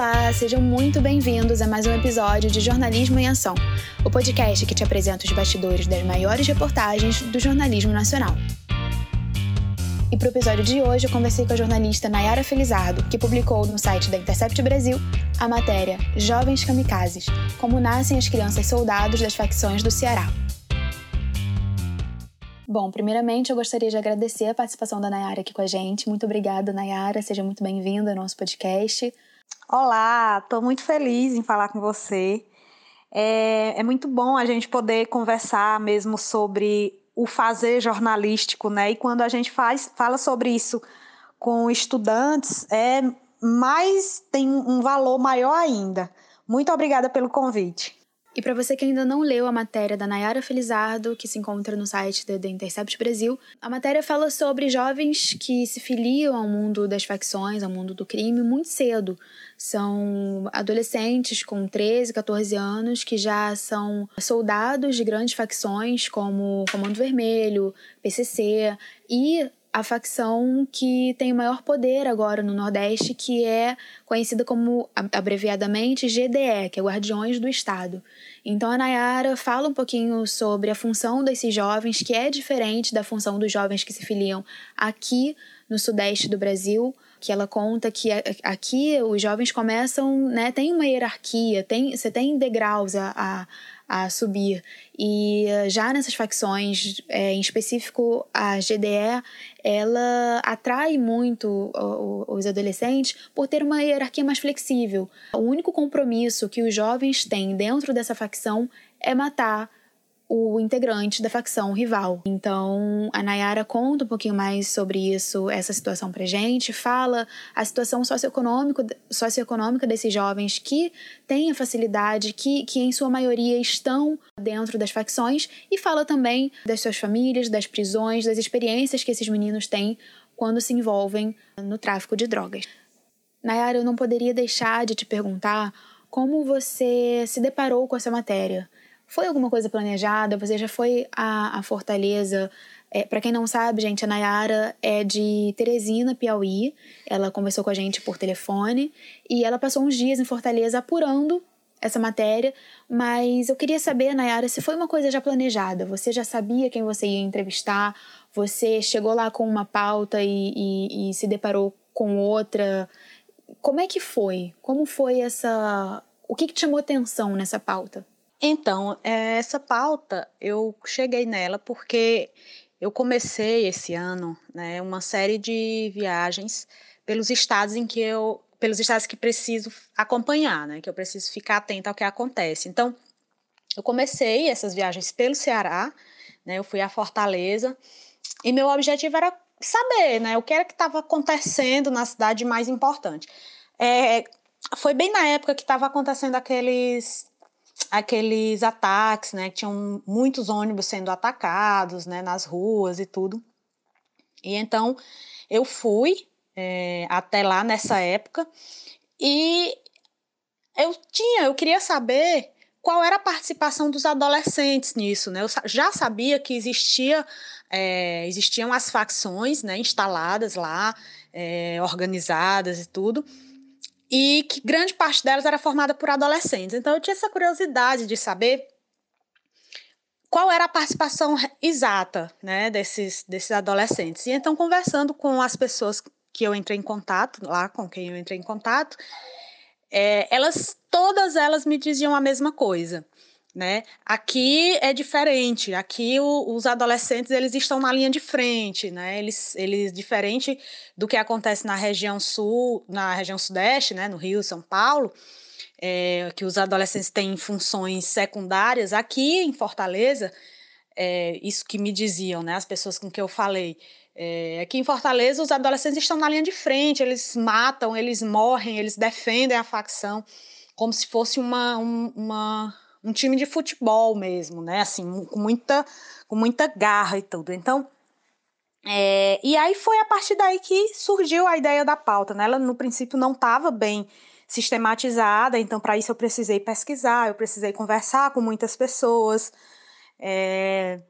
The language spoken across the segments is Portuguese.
Olá, sejam muito bem-vindos a mais um episódio de Jornalismo em Ação, o podcast que te apresenta os bastidores das maiores reportagens do jornalismo nacional. E para o episódio de hoje, eu conversei com a jornalista Nayara Felizardo, que publicou no site da Intercept Brasil a matéria Jovens Kamikazes Como Nascem as Crianças Soldados das Facções do Ceará. Bom, primeiramente eu gostaria de agradecer a participação da Nayara aqui com a gente. Muito obrigada, Nayara. Seja muito bem-vinda ao nosso podcast. Olá, estou muito feliz em falar com você. É, é muito bom a gente poder conversar mesmo sobre o fazer jornalístico, né? E quando a gente faz, fala sobre isso com estudantes, é mais tem um valor maior ainda. Muito obrigada pelo convite. E para você que ainda não leu a matéria da Nayara Felizardo, que se encontra no site da The Intercept Brasil, a matéria fala sobre jovens que se filiam ao mundo das facções, ao mundo do crime, muito cedo. São adolescentes com 13, 14 anos que já são soldados de grandes facções como Comando Vermelho, PCC e a facção que tem o maior poder agora no Nordeste, que é conhecida como abreviadamente GDE, que é Guardiões do Estado. Então a Nayara fala um pouquinho sobre a função desses jovens, que é diferente da função dos jovens que se filiam aqui no Sudeste do Brasil, que ela conta que aqui os jovens começam, né, tem uma hierarquia, tem, você tem degraus a, a a subir. E já nessas facções, é, em específico a GDE, ela atrai muito os adolescentes por ter uma hierarquia mais flexível. O único compromisso que os jovens têm dentro dessa facção é matar o integrante da facção rival. Então, a Nayara conta um pouquinho mais sobre isso, essa situação pra gente, fala a situação socioeconômico, socioeconômica desses jovens que têm a facilidade, que, que em sua maioria estão dentro das facções, e fala também das suas famílias, das prisões, das experiências que esses meninos têm quando se envolvem no tráfico de drogas. Nayara, eu não poderia deixar de te perguntar como você se deparou com essa matéria. Foi alguma coisa planejada? Você já foi à, Fortaleza? É, para quem não sabe, gente, a Nayara é de Teresina, Piauí. Ela conversou com a gente por telefone e ela passou uns dias em Fortaleza apurando essa matéria, mas eu queria saber, Nayara, se foi uma coisa já planejada. Você já sabia quem você ia entrevistar? Você chegou lá com uma pauta e, e, e se deparou com outra? Como é que foi? Como foi essa. O que, que te chamou atenção nessa pauta? Então, é, essa pauta eu cheguei nela porque eu comecei esse ano né, uma série de viagens pelos estados em que eu pelos estados que preciso acompanhar, né, que eu preciso ficar atenta ao que acontece. Então, eu comecei essas viagens pelo Ceará, né, eu fui a Fortaleza e meu objetivo era saber, né, o que era que estava acontecendo na cidade mais importante. É, foi bem na época que estava acontecendo aqueles aqueles ataques, né? Tinham muitos ônibus sendo atacados, né? Nas ruas e tudo. E então eu fui é, até lá nessa época e eu tinha, eu queria saber qual era a participação dos adolescentes nisso, né? Eu já sabia que existia, é, existiam as facções, né? Instaladas lá, é, organizadas e tudo e que grande parte delas era formada por adolescentes. Então eu tinha essa curiosidade de saber qual era a participação exata né, desses, desses adolescentes. E então, conversando com as pessoas que eu entrei em contato, lá com quem eu entrei em contato, é, elas, todas elas me diziam a mesma coisa né? Aqui é diferente. Aqui o, os adolescentes eles estão na linha de frente, né? Eles, eles diferente do que acontece na região sul, na região sudeste, né? No Rio, São Paulo, é, que os adolescentes têm funções secundárias. Aqui em Fortaleza, é, isso que me diziam, né? As pessoas com que eu falei. É, aqui em Fortaleza, os adolescentes estão na linha de frente. Eles matam, eles morrem, eles defendem a facção como se fosse uma, um, uma um time de futebol mesmo, né? Assim, com muita, com muita garra e tudo. Então, é, e aí foi a partir daí que surgiu a ideia da pauta, né? Ela no princípio não estava bem sistematizada, então para isso eu precisei pesquisar, eu precisei conversar com muitas pessoas, é,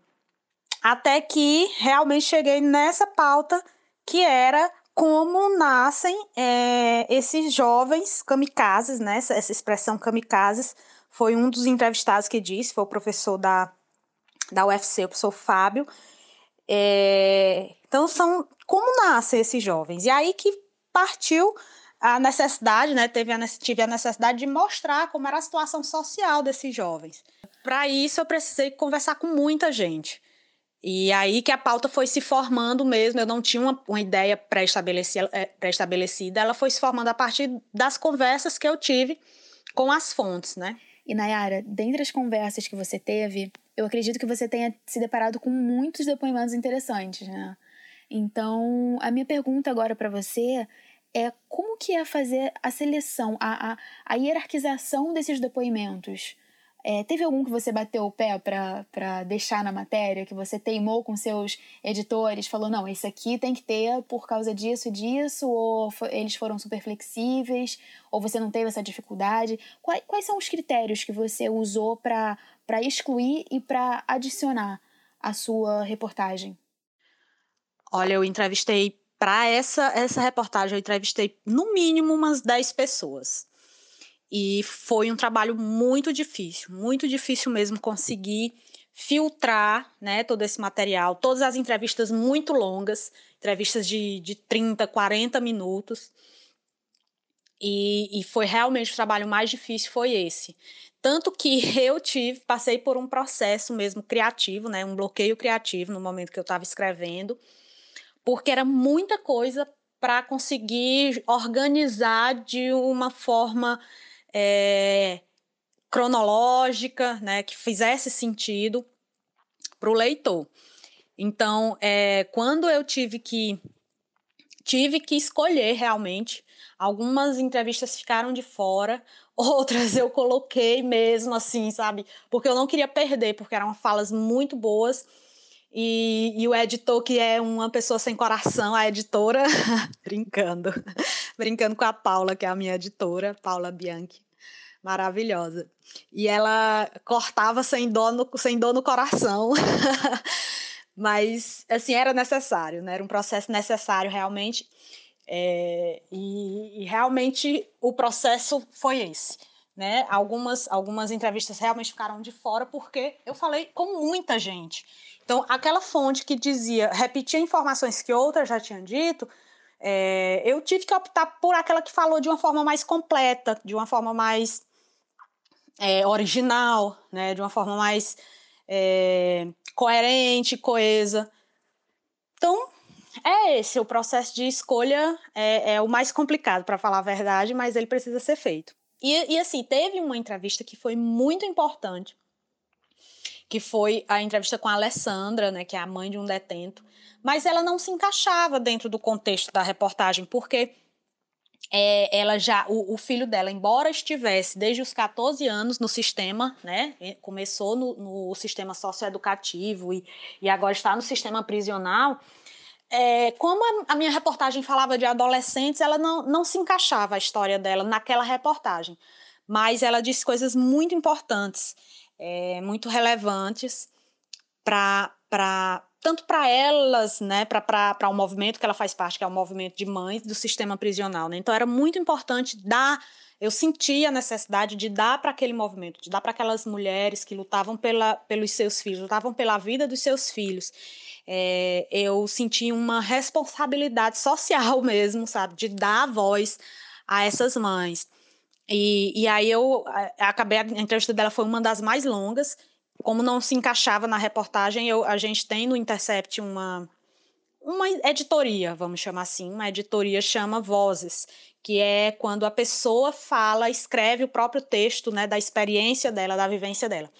até que realmente cheguei nessa pauta que era como nascem é, esses jovens kamikazes, né? Essa, expressão kamikazes foi um dos entrevistados que disse, foi o professor da, da UFC, o professor Fábio. É, então, são como nascem esses jovens? E aí que partiu a necessidade, né? Teve a, tive a necessidade de mostrar como era a situação social desses jovens. Para isso, eu precisei conversar com muita gente. E aí que a pauta foi se formando mesmo, eu não tinha uma, uma ideia é, pré-estabelecida, ela foi se formando a partir das conversas que eu tive com as fontes, né? E Nayara, dentre as conversas que você teve, eu acredito que você tenha se deparado com muitos depoimentos interessantes, né? Então, a minha pergunta agora para você é como que é fazer a seleção, a, a, a hierarquização desses depoimentos? É, teve algum que você bateu o pé para deixar na matéria, que você teimou com seus editores, falou, não, esse aqui tem que ter por causa disso e disso, ou eles foram super flexíveis, ou você não teve essa dificuldade? Quais, quais são os critérios que você usou para excluir e para adicionar à sua reportagem? Olha, eu entrevistei, para essa, essa reportagem, eu entrevistei no mínimo umas 10 pessoas. E foi um trabalho muito difícil, muito difícil mesmo conseguir filtrar né, todo esse material, todas as entrevistas muito longas, entrevistas de, de 30, 40 minutos. E, e foi realmente o trabalho mais difícil foi esse. Tanto que eu tive, passei por um processo mesmo criativo, né, um bloqueio criativo no momento que eu estava escrevendo, porque era muita coisa para conseguir organizar de uma forma é, cronológica, né, que fizesse sentido para o leitor. Então, é, quando eu tive que tive que escolher realmente, algumas entrevistas ficaram de fora, outras eu coloquei mesmo assim, sabe? Porque eu não queria perder, porque eram falas muito boas. E, e, o editor, que é uma pessoa sem coração, a editora, brincando, brincando com a Paula, que é a minha editora, Paula Bianchi, maravilhosa. E ela cortava sem dor no, sem dor no coração. Mas, assim, era necessário, né? Era um processo necessário, realmente. É, e, e, realmente o processo foi esse. Né? Algumas, algumas entrevistas realmente ficaram de fora porque eu falei com muita gente. Então, aquela fonte que dizia, repetia informações que outras já tinham dito, é, eu tive que optar por aquela que falou de uma forma mais completa, de uma forma mais é, original, né? de uma forma mais é, coerente, coesa. Então, é esse o processo de escolha é, é o mais complicado, para falar a verdade, mas ele precisa ser feito. E, e assim, teve uma entrevista que foi muito importante, que foi a entrevista com a Alessandra, né, que é a mãe de um detento, mas ela não se encaixava dentro do contexto da reportagem, porque é, ela já, o, o, filho dela, embora estivesse desde os 14 anos no sistema, né, começou no, no sistema socioeducativo e, e agora está no sistema prisional, é, como a, minha reportagem falava de adolescentes, ela não, não se encaixava a história dela naquela reportagem. Mas ela disse coisas muito importantes é, muito relevantes para tanto para elas, né, para o um movimento que ela faz parte, que é o movimento de mães do sistema prisional. Né? Então era muito importante dar, eu sentia a necessidade de dar para aquele movimento, de dar para aquelas mulheres que lutavam pela, pelos seus filhos, lutavam pela vida dos seus filhos. É, eu senti uma responsabilidade social mesmo, sabe, de dar voz a essas mães. E, e aí eu acabei, a entrevista dela foi uma das mais longas. Como não se encaixava na reportagem, eu, a gente tem no Intercept uma, uma editoria, vamos chamar assim, uma editoria chama Vozes, que é quando a pessoa fala, escreve o próprio texto né, da experiência dela, da vivência dela.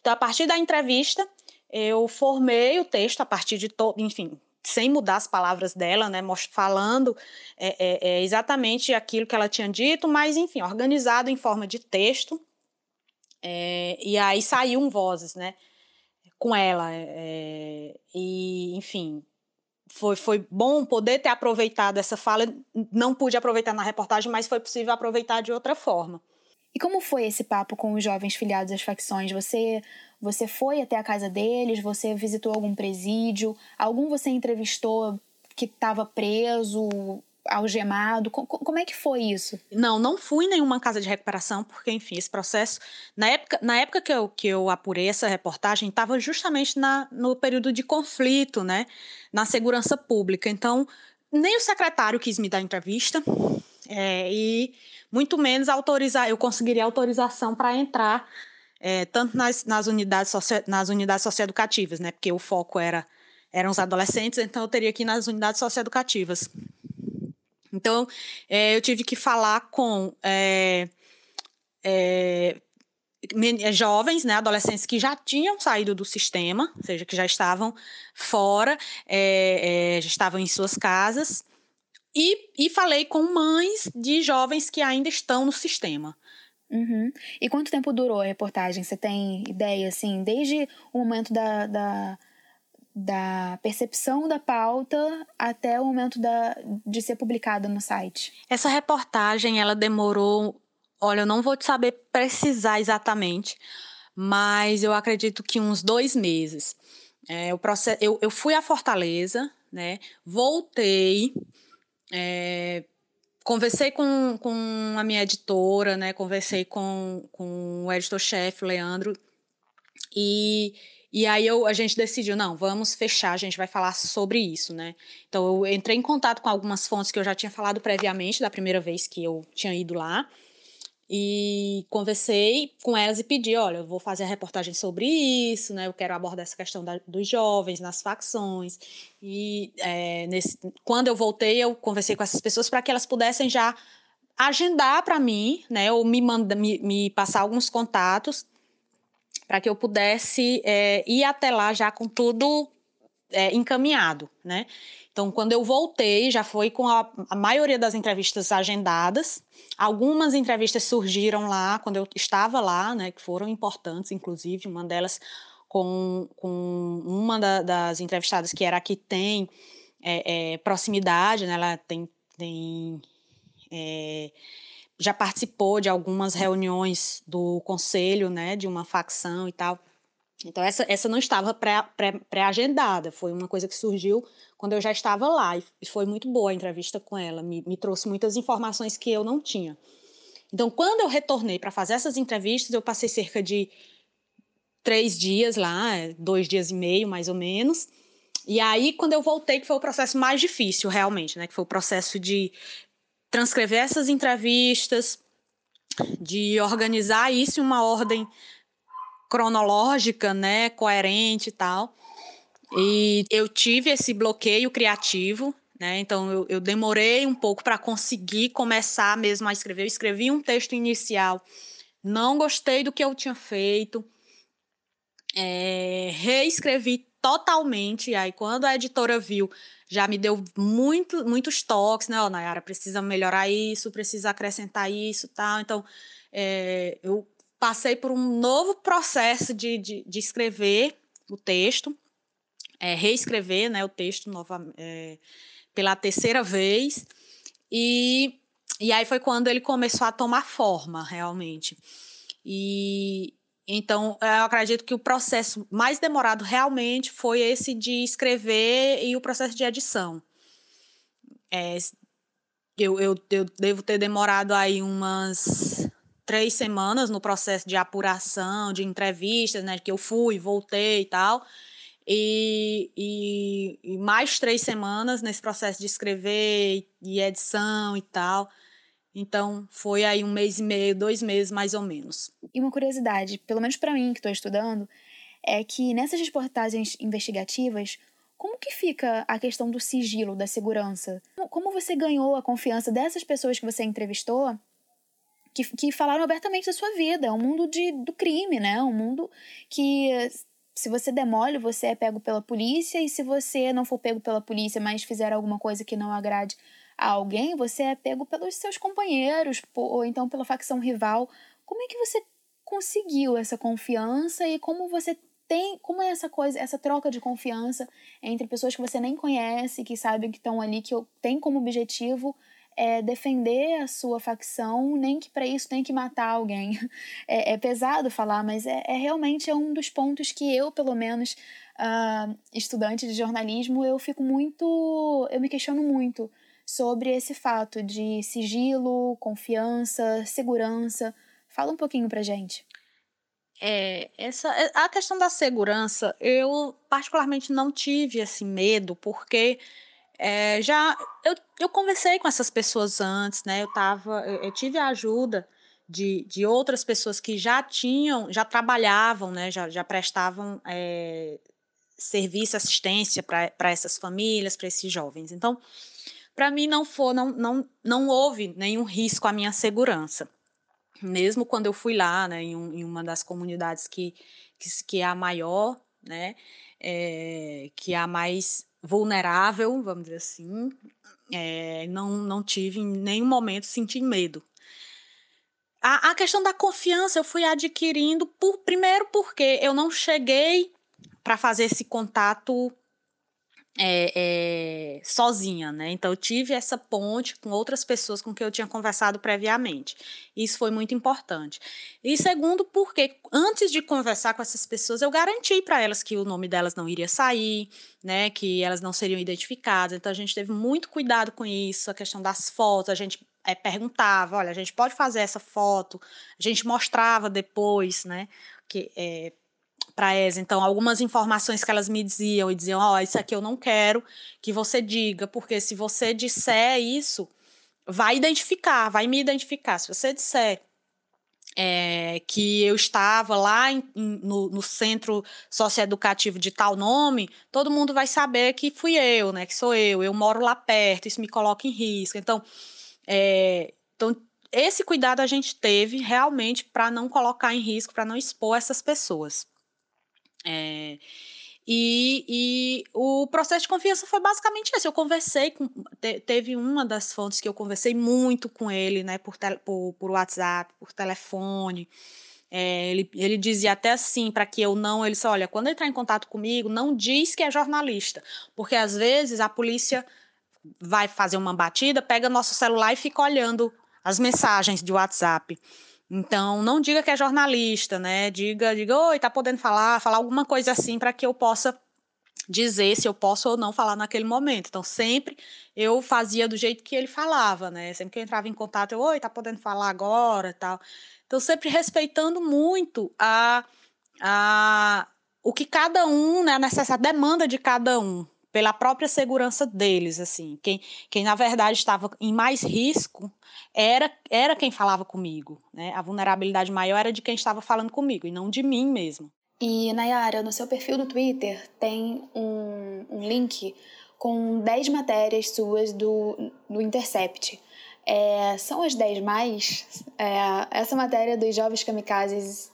Então, a partir da entrevista, eu formei o texto a partir de enfim, sem mudar as palavras dela, né, falando é, é, é, exatamente aquilo que ela tinha dito, mas enfim, organizado em forma de texto. É, e aí saiu um vozes, né, com ela. É, e enfim, foi, foi bom poder ter aproveitado essa fala. Não pude aproveitar na reportagem, mas foi possível aproveitar de outra forma. E como foi esse papo com os jovens filiados às facções? Você você foi até a casa deles? Você visitou algum presídio? Algum você entrevistou que estava preso? algemado? Como é que foi isso? Não, não fui em nenhuma casa de recuperação, porque, enfim, esse processo. Na época, na época que, eu, que eu apurei essa reportagem, estava justamente na, no período de conflito, né? Na segurança pública. Então, nem o secretário quis me dar entrevista, é, e muito menos autorizar, eu conseguiria autorização para entrar é, tanto nas, nas, unidades socio, nas unidades socioeducativas, né? Porque o foco era eram os adolescentes, então eu teria que ir nas unidades socioeducativas. Então, é, eu tive que falar com é, jovens, né, adolescentes que já tinham saído do sistema, ou seja, que já estavam fora, já estavam em suas casas, e, e falei com mães de jovens que ainda estão no sistema. Uhum. E quanto tempo durou a reportagem? Você tem ideia, assim, desde o momento da, da da percepção da pauta até o momento da, de ser publicada no site? Essa reportagem ela demorou, olha, eu não vou te saber precisar exatamente, mas eu acredito que uns dois meses. É, o processo, eu, eu fui à Fortaleza, né? Voltei, é, conversei com, com a minha editora, né? Conversei com, com o editor-chefe, Leandro, e e aí eu, a gente decidiu, não, vamos fechar, a gente vai falar sobre isso, né? Então eu entrei em contato com algumas fontes que eu já tinha falado previamente, da primeira vez que eu tinha ido lá. E conversei com elas e pedi, olha, eu vou fazer a reportagem sobre isso, né? Eu quero abordar essa questão da, dos jovens nas facções. E é, nesse, quando eu voltei, eu conversei com essas pessoas para que elas pudessem já agendar para mim, né? Ou me, manda, me, me passar alguns contatos para que eu pudesse é, ir até lá já com tudo é, encaminhado, né? Então, quando eu voltei, já foi com a, a, maioria das entrevistas agendadas. Algumas entrevistas surgiram lá quando eu estava lá, né? Que foram importantes, inclusive, uma delas com, com uma da, das entrevistadas que era a que tem é, é proximidade, né? Ela tem, tem é, já participou de algumas reuniões do conselho, né, de uma facção e tal. Então, essa, essa não estava pré-agendada, pré, pré foi uma coisa que surgiu quando eu já estava lá, e foi muito boa a entrevista com ela, me, me trouxe muitas informações que eu não tinha. Então, quando eu retornei para fazer essas entrevistas, eu passei cerca de três dias lá, dois dias e meio, mais ou menos. E aí, quando eu voltei, que foi o processo mais difícil, realmente, né? Que foi o processo de transcrever essas entrevistas, de organizar isso em uma ordem cronológica, né, coerente e tal. E eu tive esse bloqueio criativo, né? Então eu, eu demorei um pouco para conseguir começar mesmo a escrever. Eu escrevi um texto inicial, não gostei do que eu tinha feito, é, reescrevi totalmente. E aí quando a editora viu, já me deu muito, muitos toques, né? Ó, oh, Nayara, precisa melhorar isso, precisa acrescentar isso tal. Então, é, eu passei por um novo processo de, de, de escrever o texto, é, reescrever né, o texto nova, é, pela terceira vez. E, e aí foi quando ele começou a tomar forma, realmente. E, então, eu acredito que o processo mais demorado realmente foi esse de escrever e o processo de edição. É, eu, eu, eu devo ter demorado aí umas três semanas no processo de apuração, de entrevistas, né? Que eu fui, voltei e tal. E, e, e mais três semanas nesse processo de escrever e edição e tal. Então, foi aí um mês e meio, dois meses mais ou menos. E uma curiosidade, pelo menos para mim que estou estudando, é que nessas reportagens investigativas, como que fica a questão do sigilo, da segurança? Como você ganhou a confiança dessas pessoas que você entrevistou, que, que falaram abertamente da sua vida? É um mundo de, do crime, né? Um mundo que se você demole, você é pego pela polícia, e se você não for pego pela polícia, mas fizer alguma coisa que não agrade a alguém, você é pego pelos seus companheiros ou então pela facção rival. Como é que você conseguiu essa confiança e como você tem, como é essa coisa, essa troca de confiança entre pessoas que você nem conhece, que sabem que estão ali, que tem como objetivo é defender a sua facção, nem que para isso tem que matar alguém. É, é pesado falar, mas é, é, realmente é um dos pontos que eu, pelo menos, uh, estudante de jornalismo, eu fico muito, eu me questiono muito sobre esse fato de sigilo, confiança, segurança. Fala um pouquinho pra gente. É, essa, a questão da segurança, eu particularmente não tive assim medo, porque é, já eu, eu conversei com essas pessoas antes, né? Eu tava, eu, eu tive a ajuda de, de outras pessoas que já tinham, já trabalhavam, né? Já, já prestavam é, serviço, assistência para essas famílias, para esses jovens. Então, para mim não foi, não, não, não houve nenhum risco à minha segurança mesmo quando eu fui lá, né, em, um, em uma das comunidades que, que, que, é a maior, né, é, que é a mais vulnerável, vamos dizer assim, é, não, não tive em nenhum momento senti medo. A, a questão da confiança eu fui adquirindo, por, primeiro porque eu não cheguei para fazer esse contato é, é, sozinha, né? Então eu tive essa ponte com outras pessoas com quem eu tinha conversado previamente. Isso foi muito importante. E segundo, porque antes de conversar com essas pessoas, eu garanti para elas que o nome delas não iria sair, né? Que elas não seriam identificadas. Então a gente teve muito cuidado com isso, a questão das fotos, a gente é, perguntava, olha, a gente pode fazer essa foto, a gente mostrava depois, né? Que, é, para elas. Então, algumas informações que elas me diziam e diziam: Ó, oh, isso aqui eu não quero que você diga, porque se você disser isso, vai identificar, vai me identificar. Se você disser é, que eu estava lá em, no, no, centro socioeducativo de tal nome, todo mundo vai saber que fui eu, né? Que sou eu, eu moro lá perto, isso me coloca em risco. Então, é, então esse cuidado a gente teve realmente para não colocar em risco, para não expor essas pessoas. É, e, e, o processo de confiança foi basicamente esse. Eu conversei com. Te, teve uma das fontes que eu conversei muito com ele, né, por, por, por WhatsApp, por telefone. É, ele, ele dizia até assim, para que eu não. Ele disse: olha, quando entrar em contato comigo, não diz que é jornalista, porque às vezes a polícia vai fazer uma batida, pega nosso celular e fica olhando as mensagens de WhatsApp. Então, não diga que é jornalista, né? Diga, diga, oi, tá podendo falar, falar alguma coisa assim para que eu possa dizer se eu posso ou não falar naquele momento. Então, sempre eu fazia do jeito que ele falava, né? Sempre que eu entrava em contato, eu, oi, tá podendo falar agora, tal. Então, sempre respeitando muito a, a o que cada um, né, a necessidade, a demanda de cada um, pela própria segurança deles, assim. Quem, quem na verdade estava em mais risco era era quem falava comigo, né? A vulnerabilidade maior era de quem estava falando comigo e não de mim mesmo. E Nayara, no seu perfil do Twitter tem um, um link com 10 matérias suas do, do Intercept. É, são as 10 mais? É, essa matéria dos jovens kamikazes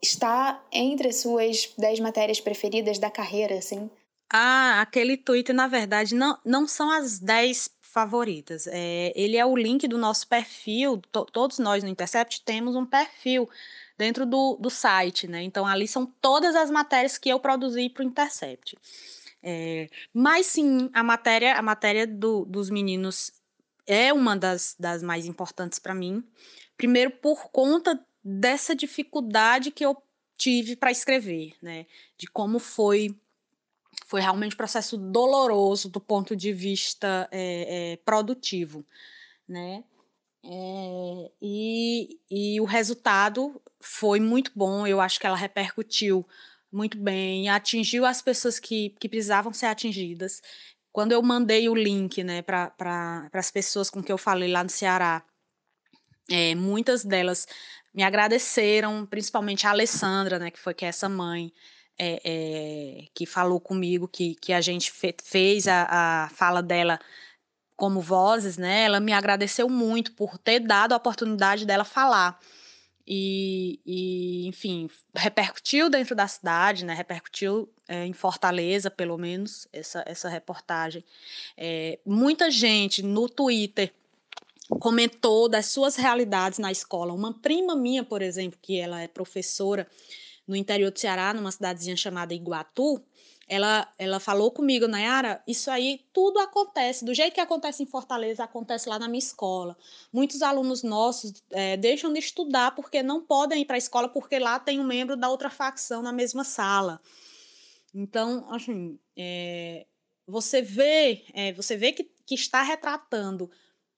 está entre as suas 10 matérias preferidas da carreira, assim? Ah, aquele tweet, na verdade, não, não são as 10 favoritas. É, ele é o link do nosso perfil. To, todos nós no Intercept temos um perfil dentro do, do site, né? Então ali são todas as matérias que eu produzi para o Intercept. É, mas sim, a matéria, a matéria do, dos meninos é uma das, das mais importantes para mim. Primeiro por conta dessa dificuldade que eu tive para escrever, né? De como foi foi realmente um processo doloroso do ponto de vista é, é, produtivo, né? É, e, e o resultado foi muito bom, eu acho que ela repercutiu muito bem, atingiu as pessoas que, que precisavam ser atingidas. Quando eu mandei o link né, para as pessoas com que eu falei lá no Ceará, é, muitas delas me agradeceram, principalmente a Alessandra, né, que foi que é essa mãe, é, é, que falou comigo que, que a gente fe fez a, a fala dela como vozes, né? Ela me agradeceu muito por ter dado a oportunidade dela falar. E, e enfim, repercutiu dentro da cidade, né? Repercutiu é, em Fortaleza, pelo menos, essa, essa reportagem. É, muita gente no Twitter comentou das suas realidades na escola. Uma prima minha, por exemplo, que ela é professora, no interior do Ceará, numa cidadezinha chamada Iguatu, ela, ela falou comigo, Nayara, isso aí tudo acontece, do jeito que acontece em Fortaleza, acontece lá na minha escola. Muitos alunos nossos é, deixam de estudar porque não podem ir para a escola porque lá tem um membro da outra facção na mesma sala. Então, assim, é, você vê, é, você vê que que está retratando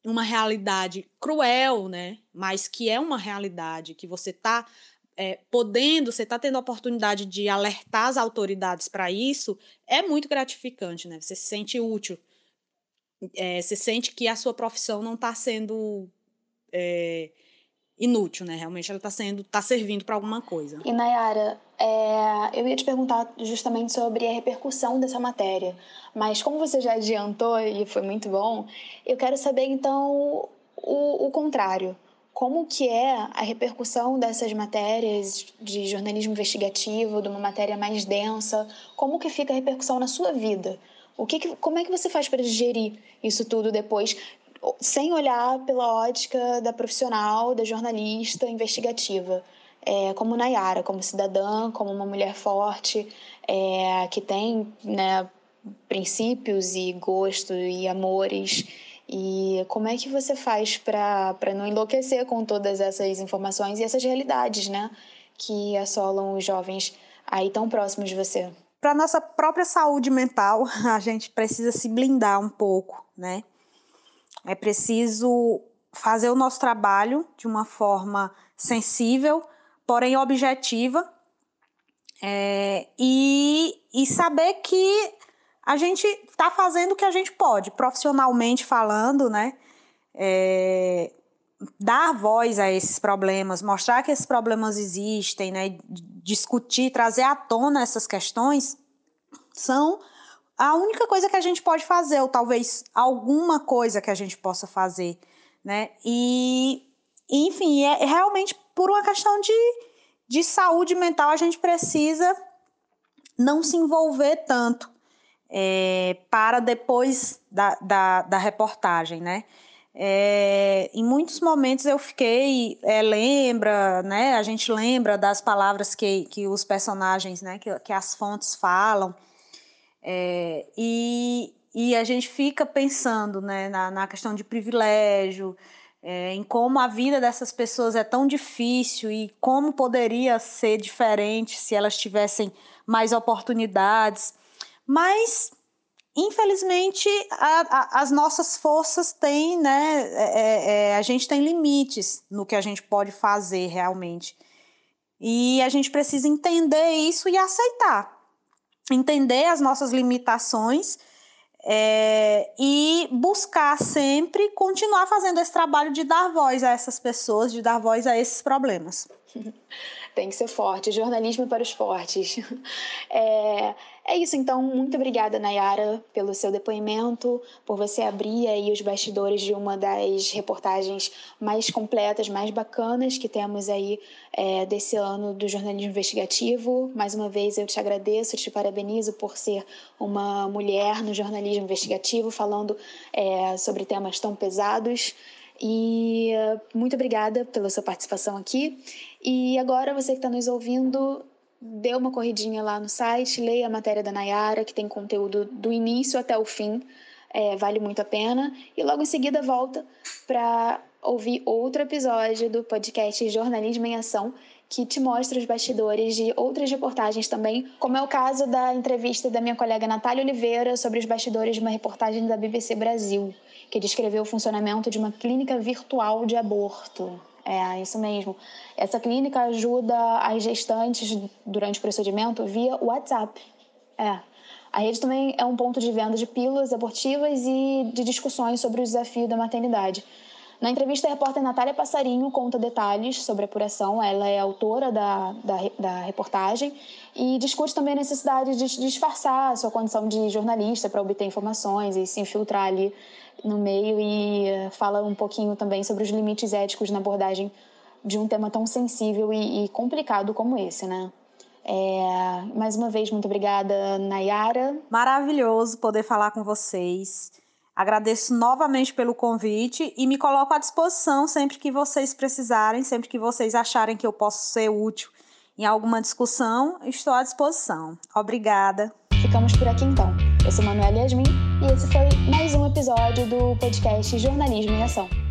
uma realidade cruel, né? Mas que é uma realidade que você está é, podendo, você está tendo a oportunidade de alertar as autoridades para isso, é muito gratificante, né? Você se sente útil. É, você sente que a sua profissão não está sendo é, inútil, né? Realmente ela está sendo, está servindo para alguma coisa. E Nayara, é, eu ia te perguntar justamente sobre a repercussão dessa matéria, mas como você já adiantou e foi muito bom, eu quero saber então o, o contrário como que é a repercussão dessas matérias de jornalismo investigativo, de uma matéria mais densa, como que fica a repercussão na sua vida? O que, que como é que você faz para digerir isso tudo depois, sem olhar pela ótica da profissional, da jornalista investigativa? É, como Nayara, como cidadã, como uma mulher forte, é, que tem né, princípios e gostos e amores e como é que você faz para não enlouquecer com todas essas informações e essas realidades, né, que assolam os jovens aí tão próximos de você? Para nossa própria saúde mental, a gente precisa se blindar um pouco, né? É preciso fazer o nosso trabalho de uma forma sensível, porém objetiva, é, e, e saber que a gente está fazendo o que a gente pode, profissionalmente falando, né? É, dar voz a esses problemas, mostrar que esses problemas existem, né? Discutir, trazer à tona essas questões, são a única coisa que a gente pode fazer, ou talvez alguma coisa que a gente possa fazer, né? E, enfim, é realmente por uma questão de, de saúde mental, a gente precisa não se envolver tanto é, para depois da, da, da reportagem, né? É, em muitos momentos eu fiquei, é, lembra, né? A gente lembra das palavras que, que os personagens, né? Que, que as fontes falam. É, e, e a gente fica pensando né, na, na questão de privilégio, é, em como a vida dessas pessoas é tão difícil e como poderia ser diferente se elas tivessem mais oportunidades. Mas, infelizmente, a, a, as nossas forças têm, né? É, é, é, a gente tem limites no que a gente pode fazer realmente. E a gente precisa entender isso e aceitar. Entender as nossas limitações é, e buscar sempre continuar fazendo esse trabalho de dar voz a essas pessoas, de dar voz a esses problemas. Tem que ser forte, jornalismo para os fortes. É, é isso, então, muito obrigada, Nayara, pelo seu depoimento, por você abrir aí os bastidores de uma das reportagens mais completas, mais bacanas que temos aí é, desse ano do jornalismo investigativo. Mais uma vez, eu te agradeço, te parabenizo por ser uma mulher no jornalismo investigativo, falando é, sobre temas tão pesados. E muito obrigada pela sua participação aqui. E agora, você que está nos ouvindo, dê uma corridinha lá no site, leia a matéria da Nayara, que tem conteúdo do início até o fim, é, vale muito a pena. E logo em seguida volta para ouvir outro episódio do podcast Jornalismo em Ação, que te mostra os bastidores de outras reportagens também, como é o caso da entrevista da minha colega Natália Oliveira sobre os bastidores de uma reportagem da BBC Brasil, que descreveu o funcionamento de uma clínica virtual de aborto. É, isso mesmo. Essa clínica ajuda as gestantes durante o procedimento via WhatsApp. É. A rede também é um ponto de venda de pílulas abortivas e de discussões sobre o desafio da maternidade. Na entrevista, a repórter Natália Passarinho conta detalhes sobre a apuração. Ela é autora da, da, da reportagem e discute também a necessidade de disfarçar a sua condição de jornalista para obter informações e se infiltrar ali no meio e eh, fala um pouquinho também sobre os limites éticos na abordagem de um tema tão sensível e, e complicado como esse, né? É, mais uma vez, muito obrigada, Nayara. Maravilhoso poder falar com vocês. Agradeço novamente pelo convite e me coloco à disposição sempre que vocês precisarem, sempre que vocês acharem que eu posso ser útil em alguma discussão, estou à disposição. Obrigada. Ficamos por aqui então. Eu sou Manuela Yasmin e esse foi mais um episódio do podcast Jornalismo em Ação.